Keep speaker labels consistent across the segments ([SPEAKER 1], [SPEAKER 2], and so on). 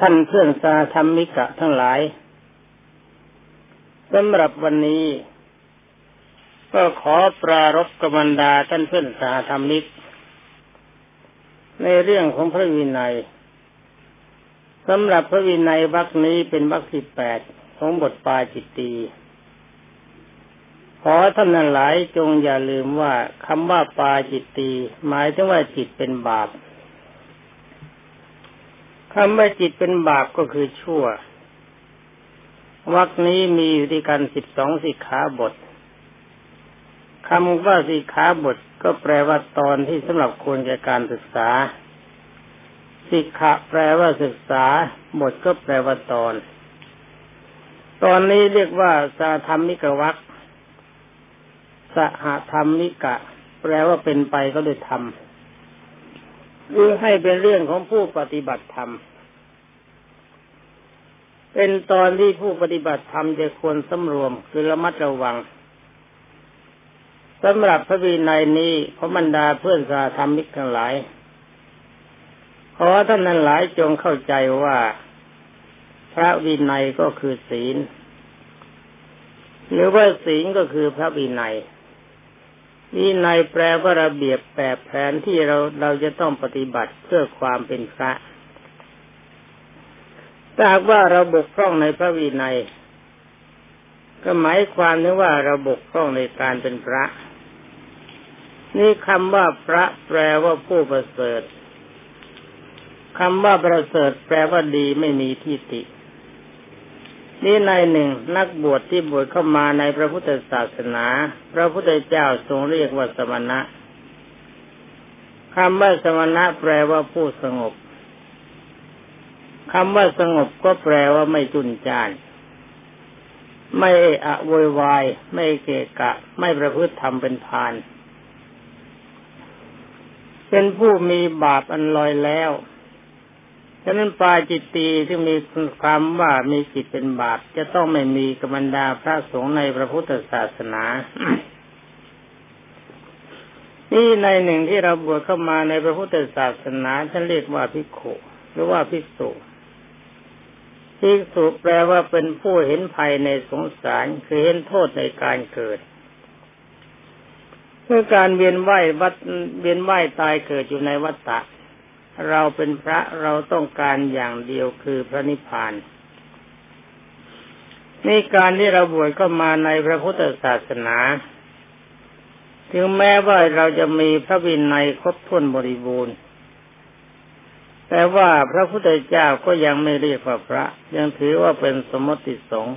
[SPEAKER 1] ท่านเพื่อนสาธรรมิกะทั้งหลายสำหรับวันนี้ ก็ขอปรารบกบันดาท่านเพื่อนสาธรรมิก ในเรื่องของพระวินัยสำหรับพระวินัยวรรคนี้เป็นวรรคที่แปดของบทปาจิตตีขอท่านนั้นหลายจงอย่าลืมว่าคำว่าปาจิตตีหมายถึงว่าจิตเป็นบาป คำว่าจิตเป็นบาปก็คือชั่ววรรคนี้มีอยู่ที่กันสิบสองสิกขาบทคำว่าสิกขาบทก็แปลว่าตอนที่สำหรับควรแก่การศึกษา สิกขาแปลว่าศึกษา บทก็แปลว่าตอน ตอนนี้เรียกว่าสาธรรมิกวัคสหธรรมิกะ แปลว่าเป็นไปก็เลยทำ หรือให้เป็นเรื่องของผู้ปฏิบัติธรรม เป็นตอนที่ผู้ปฏิบัติธรรมจะควรสำรวมคือระมัดระวังสำหรับพระวินัยนี้ขอบรรดาเพื่อนสาธรรมิกทั้งหลาย ขอท่านนั้นหลายจงเข้าใจว่า พระวินัยก็คือศีล หรือว่าศีลก็คือพระวินัย วินัยแปลว่าระเบียบแบบแผนที่เราเราจะต้องปฏิบัติเพื่อความเป็นพระถ้าว่าเราบกพร่องในพระวินัย ก็หมายความถึงว่าเราบกพร่องในการเป็นพระ นี่คำว่าพระแปลว่าผู้ประเสริฐคำว่าประเสริฐแปลว่าดีไม่มีที่ติ นี่ในหนึ่งนักบวชที่บวชเข้ามาในพระพุทธศาสนา พระพุทธเจ้าทรงเรียกว่าสมณะคำว่าสมณะแปลว่าผู้สงบคำว่าสงบก็แปลว่าไม่จุนจานไม่อะโวยวาย ไม่เกะกะ ไม่ประพฤติธรรมเป็นพาน เป็นผู้มีบาปอันลอยแล้ว ฉะนั้นปาจิตตีที่มีความว่ามีจิตเป็นบาปจะต้องไม่มีกบรรดาพระสงฆ์ในพระพุทธศาสนา นี่ในหนึ่งที่เราบวชเข้ามาในพระพุทธศาสนาท่านเรียกว่าพิโุหรือว่าภิกษุภิกษุแปลว่าเป็นผู้เห็นภัยในสงสารคือเห็นโทษในการเกิดเพื่อการเวียนว่ายวัดเวียนว่ายตายเกิดอยู่ในวัฏฏะ เราเป็นพระเราต้องการอย่างเดียวคือพระนิพพานนี่การที่เราบวชเข้ามาในพระพุทธศาสนา ถึงแม้ว่าเราจะมีพระวินัยครบถ้วนบริบูรณ์ แต่ว่าพระพุทธเจ้าก็ยังไม่เรียกว่าพระ ยังถือว่าเป็นสมมติสงฆ์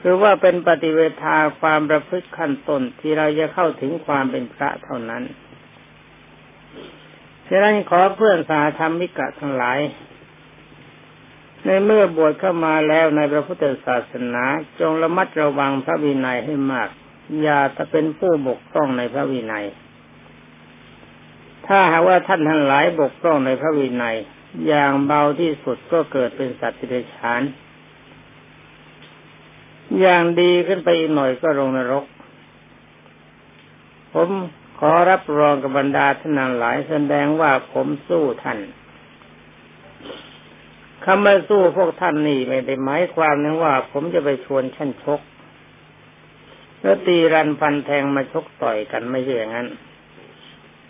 [SPEAKER 1] คือว่าเป็นปฏิเวทาความประพฤติขั้นต้นที่เราจะเข้าถึงความเป็นพระเท่านั้น ฉะนั้นขอเพื่อนสาธรรมิกะทั้งหลาย ในเมื่อบวชเข้ามาแล้วในพระพุทธศาสนา จงระมัดระวังพระวินัยให้มาก อย่าจะเป็นผู้บกพร่องในพระวินัย ถ้าหากว่าท่านทั้งหลายบกพร่องในพระวินัย อย่างเบาที่สุดก็เกิดเป็นสัตว์ที่เดชานอย่างดีขึ้นไปอีกหน่อยก็ลงนรก ผม อรับรองกับบรรดาท่านหลายแสดงว่าผมสู้ท่านคำว่าสู้พวกท่านนี่ไม่ได้หมายความนึงว่า ผมจะไปชวนท่านชกแล้วตีรันฟันแทงมาชกต่อยกันไม่ใช่อย่างนั้น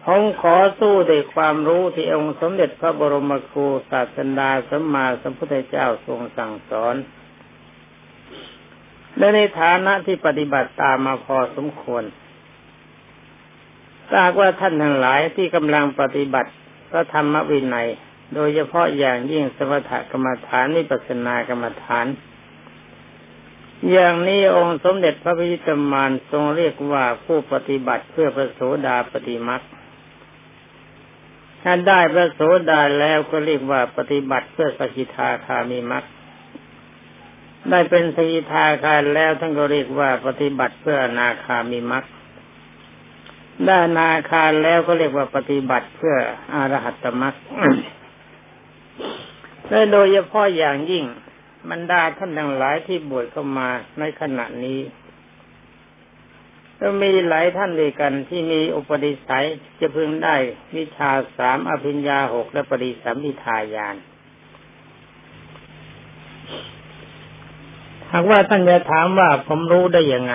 [SPEAKER 1] ผมขอสู้ด้วยความรู้ที่องค์สมเด็จพระบรมครูศาสดาสัมมาสัมพุทธเจ้าทรงสั่งสอน และในฐานะที่ปฏิบัติตามมาพอสมควร ถ้าว่าท่านทั้งหลายที่กำลังปฏิบัติพระธรรมวินัย โดยเฉพาะอย่างยิ่งสมถกรรมฐานนิปัสนากรรมฐาน อย่างนี้องค์สมเด็จพระพิจิตรมานทรงเรียกว่าผู้ปฏิบัติเพื่อพระโสดาปฏิมักถ้าได้พระโสดาแล้วก็เรียกว่าปฏิบัติเพื่อสกิทาคามีมักได้เป็นสกิทาคาแล้วท่านก็เรียกว่าปฏิบัติเพื่อนาคามีมัก ได้นาคารแล้วก็เรียกว่าปฏิบัติเพื่ออรหัตมรรคและโดยเฉพาะอย่างยิ่งบรรดาท่านทั้งหลายที่บวชเข้ามาในขณะนี้ก็มีหลายท่านด้วยกันที่มีอุปนิสัยจะพึงได้วิชาสามอภิญญาหกและปริสัมพิทายานหากว่าท่านจะถามว่าผมรู้ได้ยังไง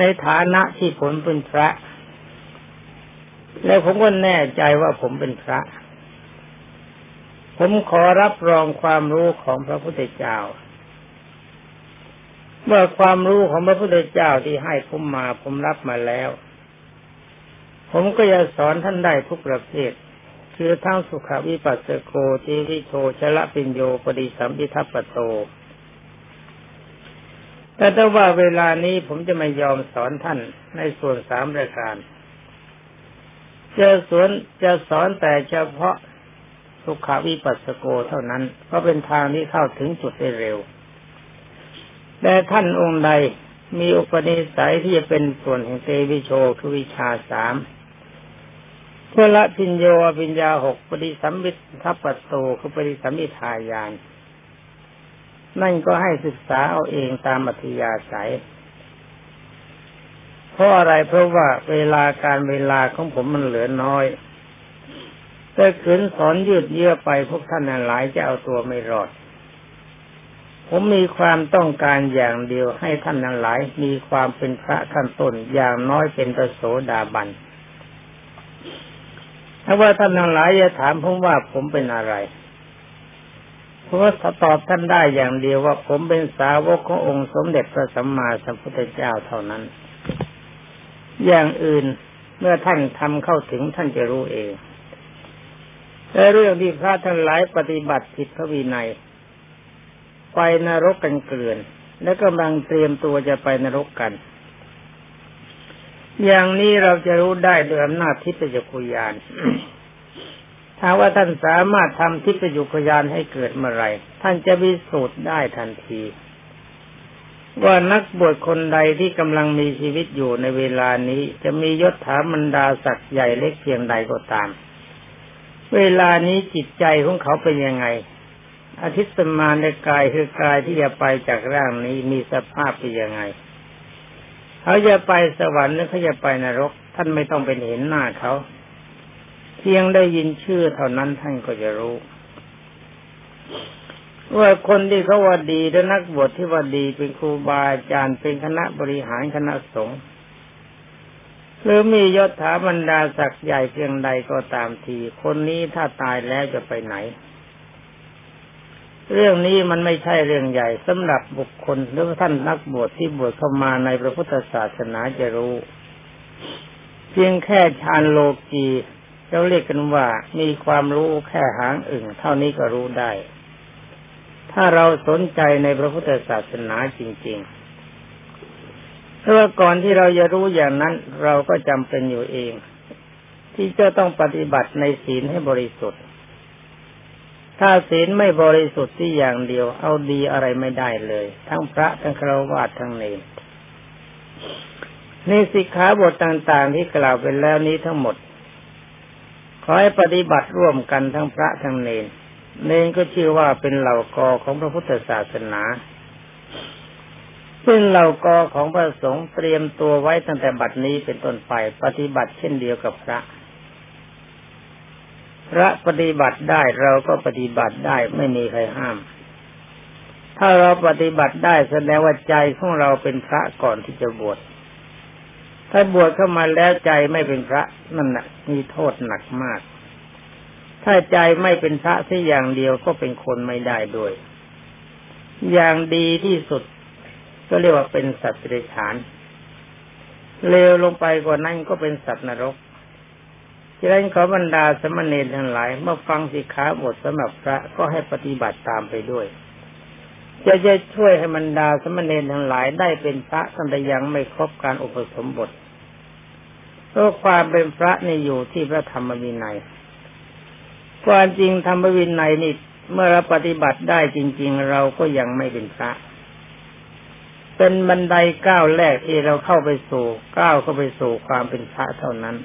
[SPEAKER 1] ในฐานะที่ผมเป็นพระ แล้วผมก็แน่ใจว่าผมเป็นพระ ผมขอรับรองความรู้ของพระพุทธเจ้า เมื่อความรู้ของพระพุทธเจ้าที่ให้ผมมา ผมรับมาแล้ว ผมก็จะสอนท่านได้ทุกประเภทคือทั้งสุขวิปัสสโกทีวิโชชละปิญโยปฏิสัมพิทัปปโต แต่ถ้าว่าเวลานี้ผมจะไม่ยอมสอนท่านในส่วนสามรายการจะสอนจะสอนแต่เฉพาะสุขาวิปัสสโกเท่านั้น เพราะเป็นทางที่เข้าถึงจุดได้เร็ว แต่ท่านองค์ใดมีอุปนิสัยที่จะเป็นส่วนแห่งเตวิโชคือวิชาสามเพื่อละพิญโยปิญญาหกปฏิสัมมิทัปปโตคือปฏิสัมมิทายาน นั่นก็ให้ศึกษาเอาเองตามอัธยาศัย เพราะอะไรเพราะว่าเวลาการเวลาของผมมันเหลือน้อยถ้าขืนสอนยืดเยื้อไปพวกท่านหลายจะเอาตัวไม่รอด ผมมีความต้องการอย่างเดียวให้ท่านนังหลาย มีความเป็นพระขั้นต้นอย่างน้อยเป็นประโสดาบันถ้าว่าท่านนังหลายจะถามผมว่าผมเป็นอะไร เพราะตอบท่านได้อย่างเดียวว่าผมเป็นสาวกขององค์สมเด็จพระสัมมาสัมพุทธเจ้าเท่านั้น อย่างอื่นเมื่อท่านทำเข้าถึงท่านจะรู้เองแต่เรื่องที่พระท่านหลายปฏิบัติผิดพระวินัย ไปนรกกันเกลื่อน และกำลังเตรียมตัวจะไปนรกกัน อย่างนี้เราจะรู้ได้โดยอำนาจทิพยคุยาน ถ้าว่าท่านสามารถทำทิพยุคยานให้เกิดเมื่อไรท่านจะวิสูจน์ได้ทันที ว่านักบวชคนใดที่กำลังมีชีวิตอยู่ในเวลานี้จะมียศถาบรรดาศักดิ์ใหญ่เล็กเพียงใดก็ตาม เวลานี้จิตใจของเขาเป็นยังไงอาทิตย์สมาในกายคือกายที่จะไปจากร่างนี้มีสภาพเป็นยังไง เขาจะไปสวรรค์หรือเขาจะไปนรก ท่านไม่ต้องเป็นเห็นหน้าเขา เพียงได้ยินชื่อเท่านั้นท่านก็จะรู้ว่าคนที่เขาว่าดีและนักบวชที่ว่าดีเป็นครูบาอาจารย์เป็นคณะบริหารคณะสงฆ์หรือมียศถาบรรดาศักดิ์ใหญ่เพียงใดก็ตามที คนนี้ถ้าตายแล้วจะไปไหน เรื่องนี้มันไม่ใช่เรื่องใหญ่สำหรับบุคคลหรือท่านนักบวชที่บวชเข้ามาในพระพุทธศาสนาจะรู้ เพียงแค่ฌานโลกี เราเรียกกันว่ามีความรู้แค่หางอึ่งเท่านี้ก็รู้ได้ ถ้าเราสนใจในพระพุทธศาสนาจริงๆเพราะว่าก่อนที่เราจะรู้อย่างนั้น เราก็จำเป็นอยู่เอง ที่จะต้องปฏิบัติในศีลให้บริสุทธิ์ ถ้าศีลไม่บริสุทธิ์ที่อย่างเดียว เอาดีอะไรไม่ได้เลย ทั้งพระทั้งฆราวาสทั้งเนรในสิกขาบทต่างๆที่กล่าวไปแล้วนี้ทั้งหมด ขอให้ปฏิบัติร่วมกันทั้งพระทั้งเนนเนนก็ชื่อว่าเป็นเหล่ากอของพระพุทธศาสนาซึ่งเหล่ากอของพระสงฆ์เตรียมตัวไว้ตั้งแต่บัดนี้เป็นต้นไปปฏิบัติเช่นเดียวกับพระ พระปฏิบัติได้เราก็ปฏิบัติได้ไม่มีใครห้าม ถ้าเราปฏิบัติได้แสดงว่าใจของเราเป็นพระก่อนที่จะบวช ถ้าบวชเข้ามาแล้วใจไม่เป็นพระนั่นแหะมีโทษหนักมาก ถ้าใจไม่เป็นพระที่อย่างเดียวก็เป็นคนไม่ได้ด้วย อย่างดีที่สุด ก็เรียกว่าเป็นสัตว์เดรัจฉานเลวลงไปกว่านั้นก็เป็นสัตว์นรกฉะนั้นขอบรรดาสมณเณรทั้งหลาย เมื่อฟังสิกขาบทสำหรับพระก็ให้ปฏิบัติตามไปด้วย จะจะช่วยให้บรรดาสมณเณรทั้งหลายได้เป็นพระตั้งแต่ยังไม่ครบการอุปสมบทเพราะความเป็นพระนี่อยู่ที่พระธรรมวินัยความจริงธรรมวินัยนี่เมื่อเราปฏิบัติได้จริง ๆ เราก็ยังไม่เป็นพระ เป็นบันไดก้าวแรกที่เราเข้าไปสู่ก้าวเข้าไปสู่ความเป็นพระเท่านั้น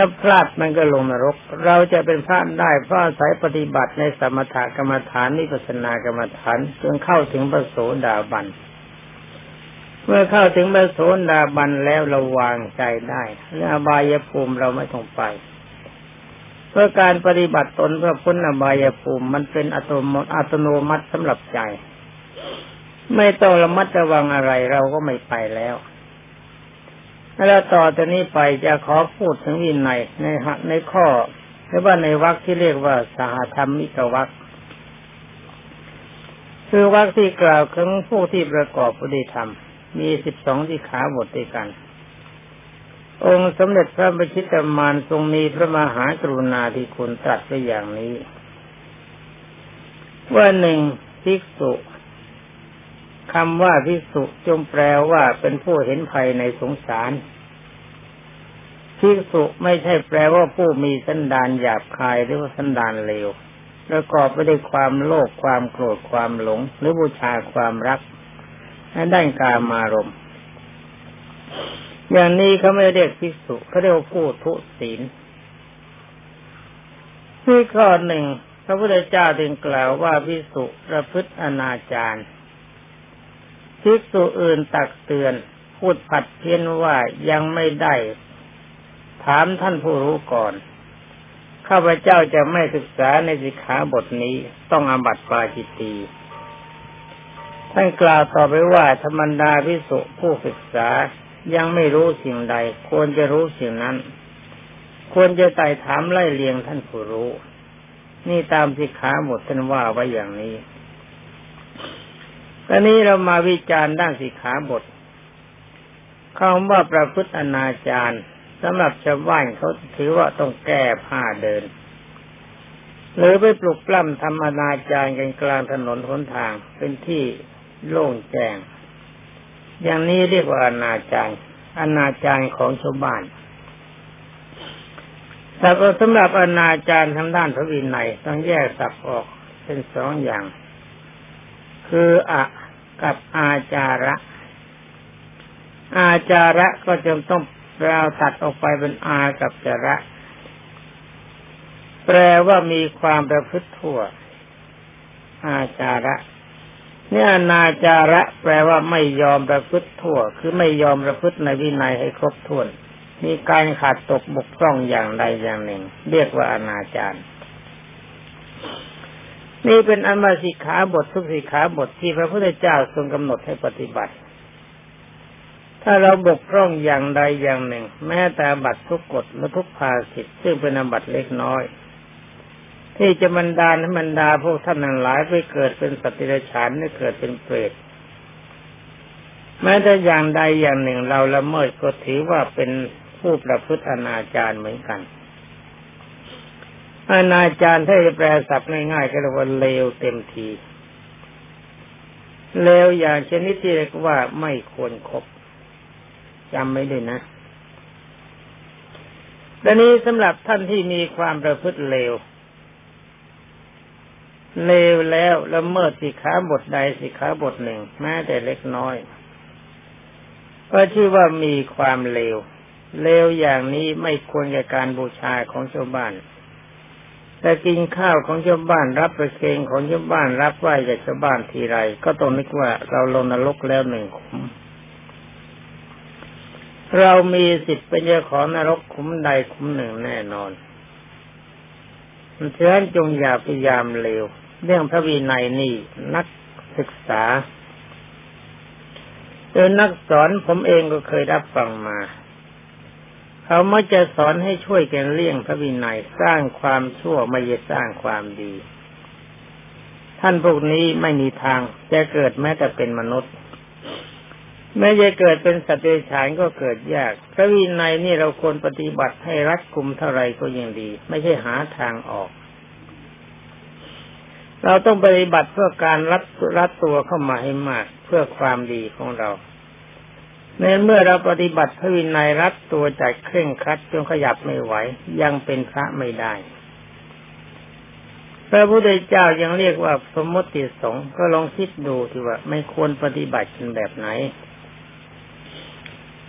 [SPEAKER 1] ถ้าพลาดมันก็ลงนรก เราจะเป็นพระได้เพราะอาศัยปฏิบัติในสมถกรรมฐานนิพพานากรรมฐานจนเข้าถึงพระโสดาบันเมื่อเข้าถึงพระโสดาบันแล้วเราวางใจได้และอบายภูมิเราไม่ต้องไปเพื่อการปฏิบัติตนเพื่อพ้นอบายภูมิมันเป็นอัตโนมัติอัตโนมัติสำหรับใจ ไม่ต้องระมัดระวังอะไรเราก็ไม่ไปแล้ว แล้วต่อจากนี้ไปจะขอพูดถึงวินัยในในข้อหรือว่าในวรรคที่เรียกว่าสหธรรมิกวรรคคือวรรคที่กล่าวถึงผู้ที่ประกอบปฏิธรรม มีสิบสองที่ขาบทด้วยกัน องค์สมเด็จพระบพิตมานทรงมีพระมหากรุณาธิคุณตรัสไว้อย่างนี้ ว่าหนึ่งภิกษุ คำว่าภิกษุจงแปลว่าเป็นผู้เห็นภัยในสงสารภิกษุไม่ใช่แปลว่าผู้มีสันดานหยาบคายหรือว่าสันดานเลวประกอบไปด้วยความโลภความโกรธความหลง หรือบูชาความรักและด้านกามารมอย่างนี้เขาไม่เรียกภิกษุเขาเรียกว่าผู้ทุศีลที่ข้อหนึ่งพระพุทธเจ้าถึงกล่าวว่าภิกษุประพฤติอนาจาร ภิกษุอื่นตักเตือน พูดผัดเพี้ยนว่ายังไม่ได้ ถามท่านผู้รู้ก่อน ข้าพเจ้าจะไม่ศึกษาในสิกขาบทนี้ต้องอาบัติปาจิตตีท่านกล่าวต่อไปว่าธรรมดาพิสุผู้ศึกษายังไม่รู้สิ่งใด ควรจะรู้สิ่งนั้น ควรจะไต่ถามไล่เลียงท่านผู้รู้ นี่ตามสิกขาบทท่านว่าไว้อย่างนี้ ตอนนี้เรามาวิจารณ์ด้านสิกขาบทคำว่าประพฤติอนาจารสำหรับชาวบ้านเขาถือว่าต้องแก้ผ้าเดิน หรือไปปลุกปล้ำธรรมนาจารกันกลางถนนหนทางเป็นที่โล่งแจ้ง อย่างนี้เรียกว่าอนาจารอนาจารของชาวบ้านแต่สำหรับอนาจารทางด้านพระวินัยต้องแยกสับออกเป็นสองอย่าง คืออะ กับอาจาระ อาจาระก็จะต้องเราตัดออกไปเป็นอากับจาระ แปลว่ามีความประพฤติทั่ว อาจาระเนี่ยนาจาระ แปลว่าไม่ยอมประพฤติทั่ว คือไม่ยอมประพฤติในวินัยให้ครบถ้วน มีการขาดตกบกพร่องอย่างใดอย่างหนึ่ง เรียกว่าอนาจาร นี่เป็นอันมาสิกขาบททุกสิกขาบทที่พระพุทธเจ้าทรงกำหนดให้ปฏิบัติ ถ้าเราบกพร่องอย่างใดอย่างหนึ่ง แม้แต่บัตรทุกกฎและทุกภาสิทธิ์ซึ่งเป็นอบัตเล็กน้อย ที่จะบรรดาให้บรรดาพวกท่านนั้นหลายไปเกิดเป็นสติรฉานไม่เกิดเป็นเปรตแม้แต่อย่างใดอย่างหนึ่งเราละเมิดก็ถือว่าเป็นผู้ประพฤติอนาจารเหมือนกัน อนาจารย์ถ้าจะแปลศัพท์ง่ายๆก็เรียกว่าเลวเต็มทีเลวอย่างชนิดที่เรียกว่าไม่ควรครบจำไว้ด้วยนะดังนี้สำหรับท่านที่มีความประพฤติเลว เลวแล้วละเมิดสิขาบทใดสิขาบทหนึ่ง แม้แต่เล็กน้อย ก็ชื่อว่ามีความเลว เลวอย่างนี้ไม่ควรแก่การบูชาของชาวบ้าน แต่กินข้าวของชาวบ้านรับประเคนของชาวบ้านรับไหว้จากชาวบ้านทีไร ก็ต้องนึกว่าเราลงนรกแล้วหนึ่งขุม เรามีสิทธิ์เป็นเจ้าของนรกคุ้มใดคุ้มหนึ่งแน่นอนเชิญจงอย่าพยายามเลวเรื่องพระวินัยนี่นักศึกษาโดยนักสอนผมเองก็เคยรับฟังมา เขามักจะสอนให้ช่วยกันเลี่ยงพระวินัยสร้างความชั่วไม่จะสร้างความดี ท่านพวกนี้ไม่มีทางจะเกิดแม้แต่เป็นมนุษย์ แม้จะเกิดเป็นสัตว์เดรัจฉานก็เกิดยาก พระวินัยนี่เราควรปฏิบัติให้รัดกุมเท่าไรก็ยังดี ไม่ใช่หาทางออกเราต้องปฏิบัติเพื่อการรัดรัดตัวเข้ามาให้มากเพื่อความดีของเรา ในเมื่อเราปฏิบัติพระวินัยรัดตัวจากเคร่งครัดจนขยับไม่ไหว ยังเป็นพระไม่ได้ พระพุทธเจ้ายังเรียกว่าสมมติสงฆ์ก็ลองคิดดูที่ว่า ไม่ควรปฏิบัติกันแบบไหน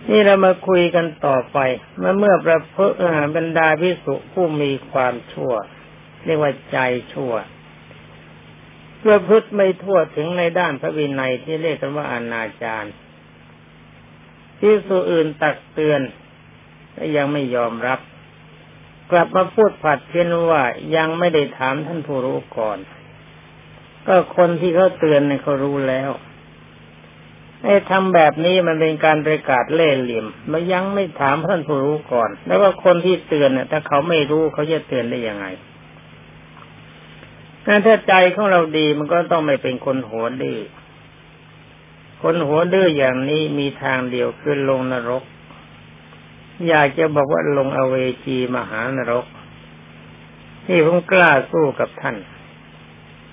[SPEAKER 1] นี่เรามาคุยกันต่อไป เมื่อเมื่อประพฤติบรรดาพิสุผู้มีความชั่ว เรียกว่าใจชั่วเพื่อพฤติไม่ทั่วถึงในด้านพระวินัยที่เรียกกันว่าอนาจาร ที่สุอื่นตักเตือนก็ยังไม่ยอมรับ กลับมาพูดผัดเพี้ยนว่ายังไม่ได้ถามท่านผู้รู้ก่อน ก็คนที่เขาเตือนเนี่ยเขารู้แล้วไอ้ทำแบบนี้มันเป็นการประกาศเล่ห์เหลี่ยมมายังไม่ถามท่านผู้รู้ก่อน แล้วว่าคนที่เตือนเนี่ยถ้าเขาไม่รู้เขาจะเตือนได้ยังไงถ้าใจของเราดีมันก็ต้องไม่เป็นคนหัวดื้อ คนหัวดื้ออย่างนี้มีทางเดียวคือลงนรก อยากจะบอกว่าลงอเวจีมหานรก ที่ผมกล้าสู้กับท่าน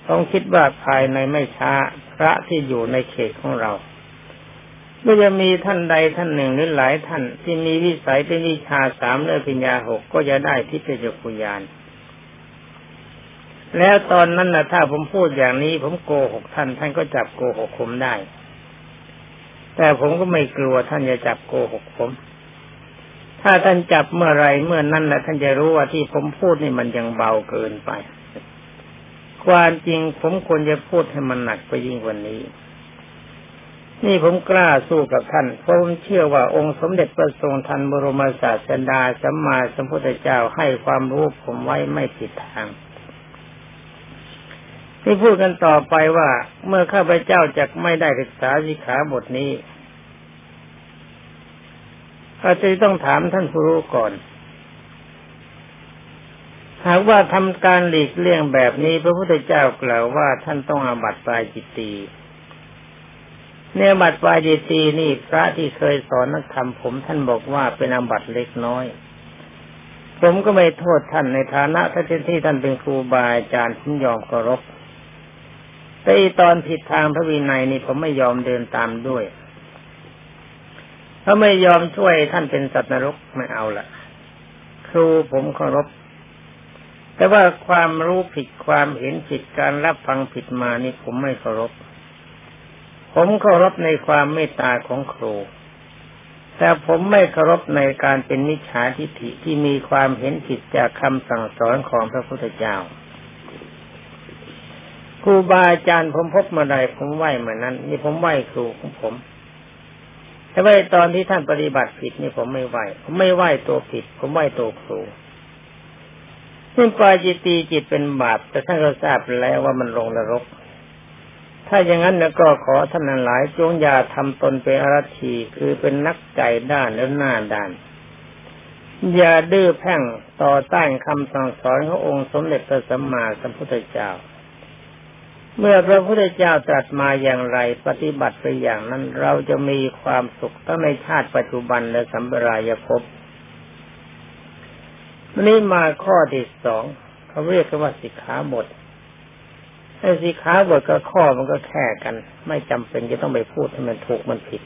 [SPEAKER 1] ต้องคิดว่าภายในไม่ช้าพระที่อยู่ในเขตของเราก็จะมีท่านใดท่านหนึ่งหรือหลายท่าน ที่มีวิสัยเป็นวิชาสามเลือปัญญาหกก็จะได้ที่เป็นจักุยานแล้วตอนนั้นนะถ้าผมพูดอย่างนี้ ผมโกหกท่าน ท่านก็จับโกหกผมได้ แต่ผมก็ไม่กลัวท่านจะจับโกหกผม ถ้าท่านจับเมื่อไรเมื่อนั้นแหละท่านจะรู้ว่าที่ผมพูดนี่มันยังเบาเกินไป ความจริงผมควรจะพูดให้มันหนักไปยิ่งกว่านี้ นี่ผมกล้าสู้กับท่านเพราะผมเชื่อว่าองค์สมเด็จพระทรงทันบรมศาสดาสัมมาสัมพุทธเจ้าให้ความรู้ผมไว้ไม่ผิดทาง ที่พูดกันต่อไปว่าเมื่อข้าพเจ้าจะไม่ได้ศึกษาสิขาบทนี้ก็จะต้องถามท่านผู้รู้ก่อน หากว่าทำการหลีกเลี่ยงแบบนี้ พระพุทธเจ้ากล่าวว่าท่านต้องอาบัติปลายจิตตีเนบัตวายจิตีนี่พระที่เคยสอนนักธรรมผมท่านบอกว่าเป็นอาบัตเล็กน้อย ผมก็ไม่โทษท่านในฐานะท่านที่ท่านเป็นครูบาอาจารย์ผมยอมเคารพ แต่ตอนผิดทางพระวินัยนี่ผมไม่ยอมเดินตามด้วยถ้าไม่ยอมช่วยท่านเป็นสัตว์นรกไม่เอาละครูผมเคารพแต่ว่าความรู้ผิดความเห็นผิดการรับฟังผิดมานี่ผมไม่เคารพ ผมเคารพในความเมตตาของครู แต่ผมไม่เคารพในการเป็นมิจฉาทิฏฐิที่มีความเห็นผิดจากคำสั่งสอนของพระพุทธเจ้า รูบาอาจารย์ผมพบเมื่อใดผมไหวเหมือนนั้น นี่ผมไหวครูของผม แต่ว่าตอนที่ท่านปฏิบัติผิดนี่ผมไม่ไหวผมไม่ไหวตัวผิด ผมไหวตัวครูซึ่งปาจิตีจิตเป็นบาปแต่ท่านก็ทราบแล้วว่ามันลงนรก ถ้าอย่างนั้นแล้วก็ขอท่านหลายจงอย่าทำตนเป็นอรชีคือเป็นนักใจด้านแล้วหน้าด้านอย่าดื้อแพ่งต่อต้านคำสั่งสอนขององค์สมเด็จพระสัมมาสัมพุทธเจ้า เมื่อพระพุทธเจ้าตรัสมาอย่างไร ปฏิบัติไปอย่างนั้นเราจะมีความสุขทั้งในชาติปัจจุบันและสัมปรายภพนี้มาข้อที่สองเขาเรียกว่าสิกขาบทไอ้สิกขาบทกับข้อมันก็แค่กัน ไม่จำเป็นจะต้องไปพูดให้มันถูกมันผิด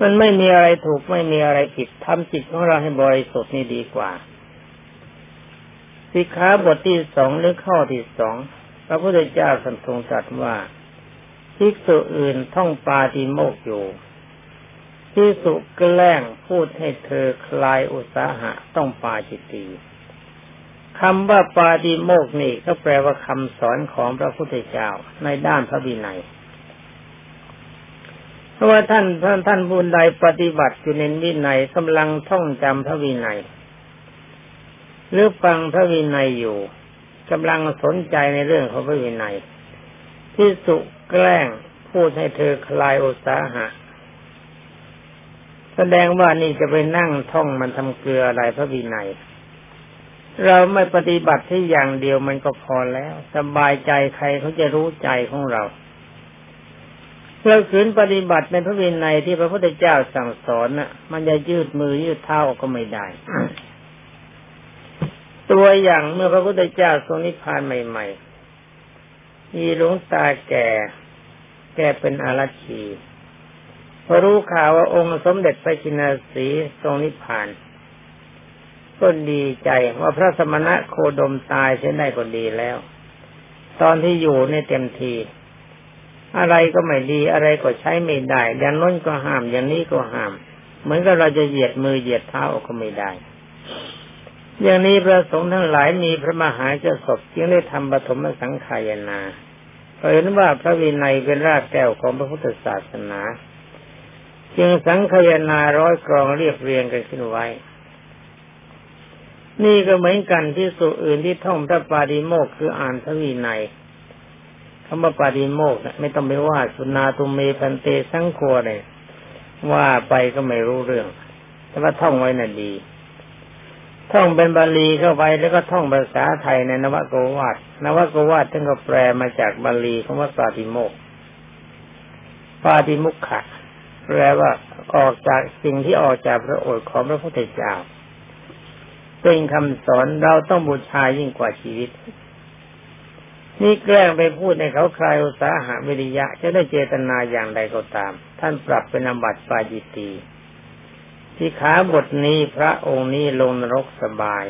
[SPEAKER 1] มันไม่มีอะไรถูกไม่มีอะไรผิดทำจิตของเราให้บริสุทธิ์นี่ดีกว่า สิกขาบทที่สองหรือข้อที่สอง พระพุทธเจ้าสัมทรงตรัสว่าภิกษุอื่นท่องปาติโมกอยู่ภิกษุแกล้งพูดให้เธอคลายอุตสาหะต้องปาจิตตีคำว่าปาติโมกนี่ก็แปลว่าคำสอนของพระพุทธเจ้าในด้านพระวินัยเพราะว่าท่านท่านท่านบุญใดปฏิบัติอยู่ในวินัยกำลังท่องจำพระวินัยหรือฟังพระวินัยอยู่ กำลังสนใจในเรื่องของพระวินัยที่สุแกล้งพูดให้เธอคลายอุตสาหะ แสดงว่านี่จะไปนั่งท่องมันทำเกลืออะไรพระวินัย เราไม่ปฏิบัติที่อย่างเดียวมันก็พอแล้ว สบายใจใครเขาจะรู้ใจของเราเราขืนปฏิบัติในพระวินัยที่พระพุทธเจ้าสั่งสอนน่ะ มันจะยืดมือยืดเท้าก็ไม่ได้ ตัวอย่างเมื่อพระพุทธเจ้าทรงนิพพานใหม่ๆ มีหลวงตาแก่ แก่เป็นอารัชีพอรู้ข่าวว่าองค์สมเด็จพระจินาสีทรงนิพพานก็ดีใจว่าพระสมณะโคดมตายเช่นได้ก็ดีแล้ว ตอนที่อยู่ในเต็มที อะไรก็ไม่ดีอะไรก็ใช้ไม่ได้อย่างน้นก็ห้ามอย่างนี้ก็ห้าม เหมือนกับเราจะเหยียดมือเหยียดเท้าก็ไม่ได้ อย่างนี้พระสงฆ์ทั้งหลายมีพระมหาเจ้าศพจึงได้ทำปฐมสังขายนาเห็นว่าพระวินัยเป็นรากแก้วของพระพุทธศาสนา จึงสังขยานาร้อยกรองเรียบเรียงกันขึ้นไว้ นี่ก็เหมือนกันที่สุอื่นที่ท่องพระปาฏิโมกคืออ่านพระวินัยคำว่าปาฏิโมกไม่ต้องไปว่าสุนาตุเมพันเตสังโฆเลยว่าไปก็ไม่รู้เรื่อง แต่ว่าท่องไว้น่ะดี ท่องเป็นบาลีเข้าไปแล้วก็ท่องภาษาไทยในนวโกวาทนวโกวาทท่านก็แปลมาจากบาลีคำว่าปาฏิโมกปาฏิมุขะแปลว่าออกจากสิ่งที่ออกจากพระโอษฐ์ของพระพุทธเจ้าเป็นคำสอนเราต้องบูชายิ่งกว่าชีวิต นี่แกล้งไปพูดในเขาคลายอุตสาหะวิริยะ จะได้เจตนาอย่างใดก็ตาม ท่านปรับเป็นอบัติปาจิตี ที่ขาบทนี้พระองค์นี้ลงนรกสบาย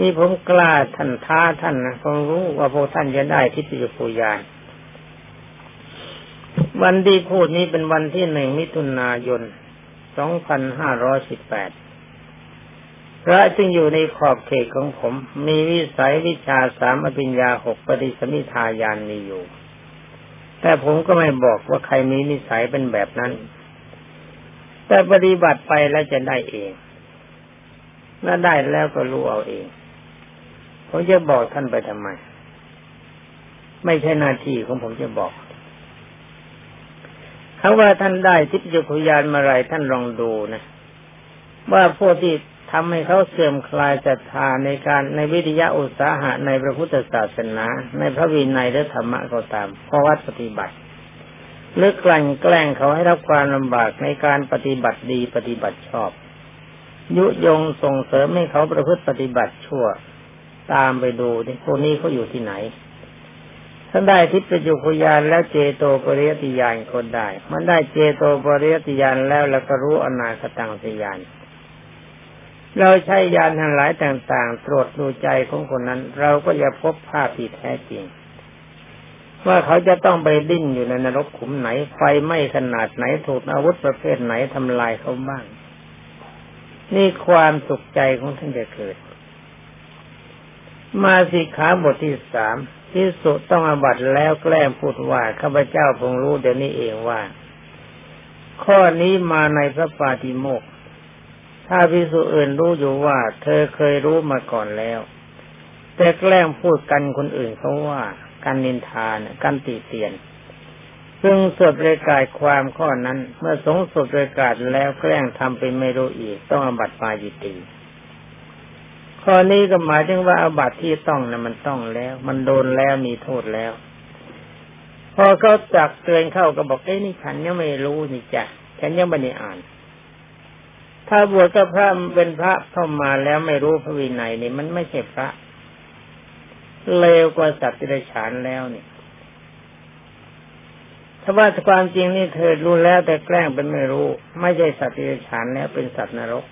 [SPEAKER 1] นี่ผมกล้าท่านท้าท่านนะผมรู้ว่าพวกท่านจะได้ทิฏฐิภูยานวันที่พูดนี้เป็นวันที่หนึ่งมิถุนายน 2518 พระจึงอยู่ในขอบเขตของผม มีวิสัยวิชาสามอภิญญาหกปฏิสมิทายานมีอยู่ แต่ผมก็ไม่บอกว่าใครมีนิสัยเป็นแบบนั้น แต่ปฏิบัติไปแล้วจะได้เองถ้าได้แล้วก็รู้เอาเองผมจะบอกท่านไปทำไม ไม่ใช่หน้าที่ของผมจะบอกคำว่าท่านได้ทิพยคุยานมาไรท่านลองดูนะ ว่าพวกที่ทำให้เขาเสื่อมคลายศรัทธาในการในวิทยาอุตสาหะในพระพุทธศาสนา ในพระวินัยและธรรมะก็ตามเพราะวัดปฏิบัติ หรือกลั่นแกล้งเขาให้รับความลำบากในการปฏิบัติดีปฏิบัติชอบ ยุยงส่งเสริมให้เขาประพฤติปฏิบัติชั่ว ตามไปดูที่พวกนี้เขาอยู่ที่ไหนถ้านได้ทิพยคุยานแล้วเจโตปริยติยานคนได้ มันได้เจโตปริยติยานแล้วแล้วก็รู้อนาคตังสยาน เราใช้ยานทั้งหลายต่างๆ ตรวจดูใจของคนนั้น เราก็จะพบภาพที่แท้จริง ว่าเขาจะต้องไปดิ้นอยู่ในนรกขุมไหน ไฟไหม้ขนาดไหนถูกอาวุธประเภทไหนทำลายเขาบ้าง นี่ความสุขใจของท่านจะเกิด มาสิขาบทที่สามพิสุต้องอบัตแล้วแกล้งพูดว่าข้าพเจ้าคงรู้เดี๋ยวนี้เองว่า ข้อนี้มาในพระปาติโมก ถ้าพิสุอื่นรู้อยู่ว่า เธอเคยรู้มาก่อนแล้ว แต่แกล้งพูดกันคนอื่นเขาว่า การนินทานการตีเตียนซึ่งสดรายกาศความข้อนั้น เมื่อสงสดรายกาศแล้วแกล้งทำเป็นไม่รู้อีกต้องอบัตปาจิตี ข้อนี้ก็หมายถึงว่าอาบัตที่ต้องน่ะมันต้องแล้ว มันโดนแล้วมีโทษแล้ว พอเขาจักเตือนเข้าก็บอกเอ้นี่ฉันยังไม่รู้นี่จ้ะฉันยังไม่ได้อ่าน ถ้าบวชก็พระเป็นพระเข้ามาแล้วไม่รู้พระวินัยนี่มันไม่ใช่พระ เลวกว่าสัตว์ที่ได้ฉานแล้วเนี่ยถ้าว่าความจริงนี่เธอรู้แล้วแต่แกล้งเป็นไม่รู้ ไม่ใช่สัตว์ที่ได้ฉานแล้วเป็นสัตว์นรก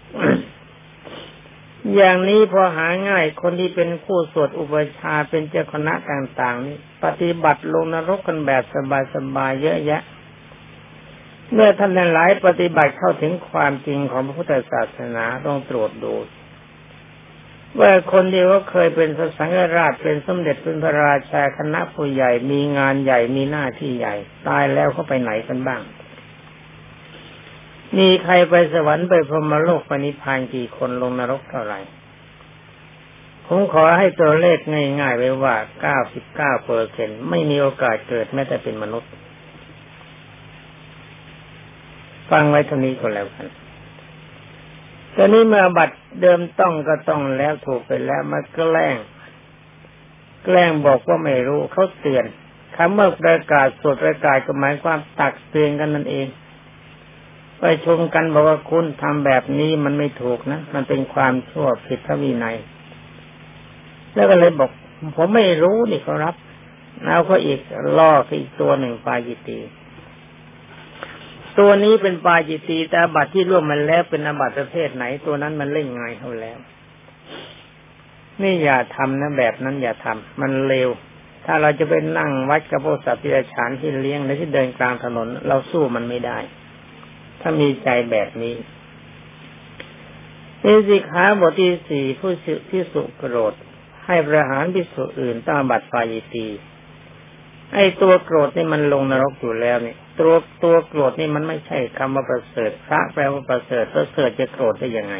[SPEAKER 1] อย่างนี้พอหาง่ายคนที่เป็นผู้สวดอุปชาเป็นเจ้าคณะต่างๆนี่ปฏิบัติลงนรกกันแบบสบายๆเยอะแยะเมื่อท่านหลายปฏิบัติเข้าถึงความจริงของพระพุทธศาสนาต้องตรวจดู ว่าคนที่ว่าเคยเป็นพระสังฆราชเป็นสมเด็จเป็นพระราชาคณะผู้ใหญ่มีงานใหญ่มีหน้าที่ใหญ่ ตายแล้วเขาไปไหนกันบ้าง มีใครไปสวรรค์ไปพรหมโลกปณิพานกี่คนลงนรกเท่าไหร่ผมขอให้ตัวเลขง่ายๆไว้ว่า99เปอร์เซ็นไม่มีโอกาสเกิดแม้แต่เป็นมนุษย์ ฟังไว้เท่านี้ก็แล้วกัน ตอนนี้เมื่อบัตรเดิมต้องก็ต้องแล้วถูกไปแล้วมาแกล้ง แกล้งบอกว่าไม่รู้เขาเตือนคำเมื่อประกาศสดประกาศก็หมายความตักเตือนกันนั่นเองไปชมกันบอกว่าคุณทำแบบนี้มันไม่ถูกนะ มันเป็นความชั่วผิดพระวินัย แล้วก็เลยบอก ผมไม่รู้นี่เขารับ เอาก็อีกล่ออีกตัวหนึ่งไปาจิตี ตัวนี้เป็นปาจิตีแต่บัตรที่ร่วมมันแล้วเป็นอบัตประเภทไหน ตัวนั้นมันเล่นงายเขาแล้ว นี่อย่าทำนะแบบนั้นอย่าทำมันเร็ว ถ้าเราจะไปนั่งวัดกระโปสัตว์ที่ฉานที่เลี้ยงในที่เดินกลางถนน เราสู้มันไม่ได้ ถ้ามีใจแบบนี้นิสิขาบทที่สี่ผู้ที่สุโกรธ ให้ประหารพิสุอื่นต้องบัตรปายิตีไอ้ตัวโกรธนี่มันลงนรกอยู่แล้วเนี่ย ตัวตัวโกรธนี่มันไม่ใช่คำว่าประเสริฐพระแปลว่าประเสริฐประเสริฐจะโกรธได้ยังไง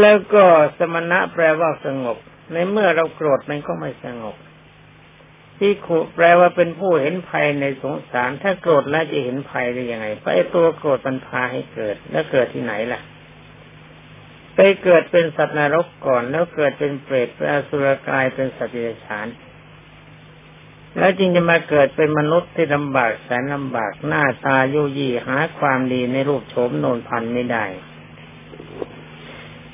[SPEAKER 1] แล้วก็สมณะแปลว่าสงบ ในเมื่อเราโกรธมันก็ไม่สงบที่ขุแปลว่าเป็นผู้เห็นภัยในสงสาร ถ้าโกรธแล้วจะเห็นภัยได้ยังไงเพราะไอ้ตัวโกรธมันพาให้เกิด แล้วเกิดที่ไหนล่ะ ไปเกิดเป็นสัตว์นรกก่อน แล้วเกิดเป็นเปรตเป็นอสุรกายเป็นสัตว์เดรัจฉาน แล้วจึงจะมาเกิดเป็นมนุษย์ที่ลำบากแสนลำบากหน้าตายุยี่หาความดีในรูปโฉมโนนพันไม่ได้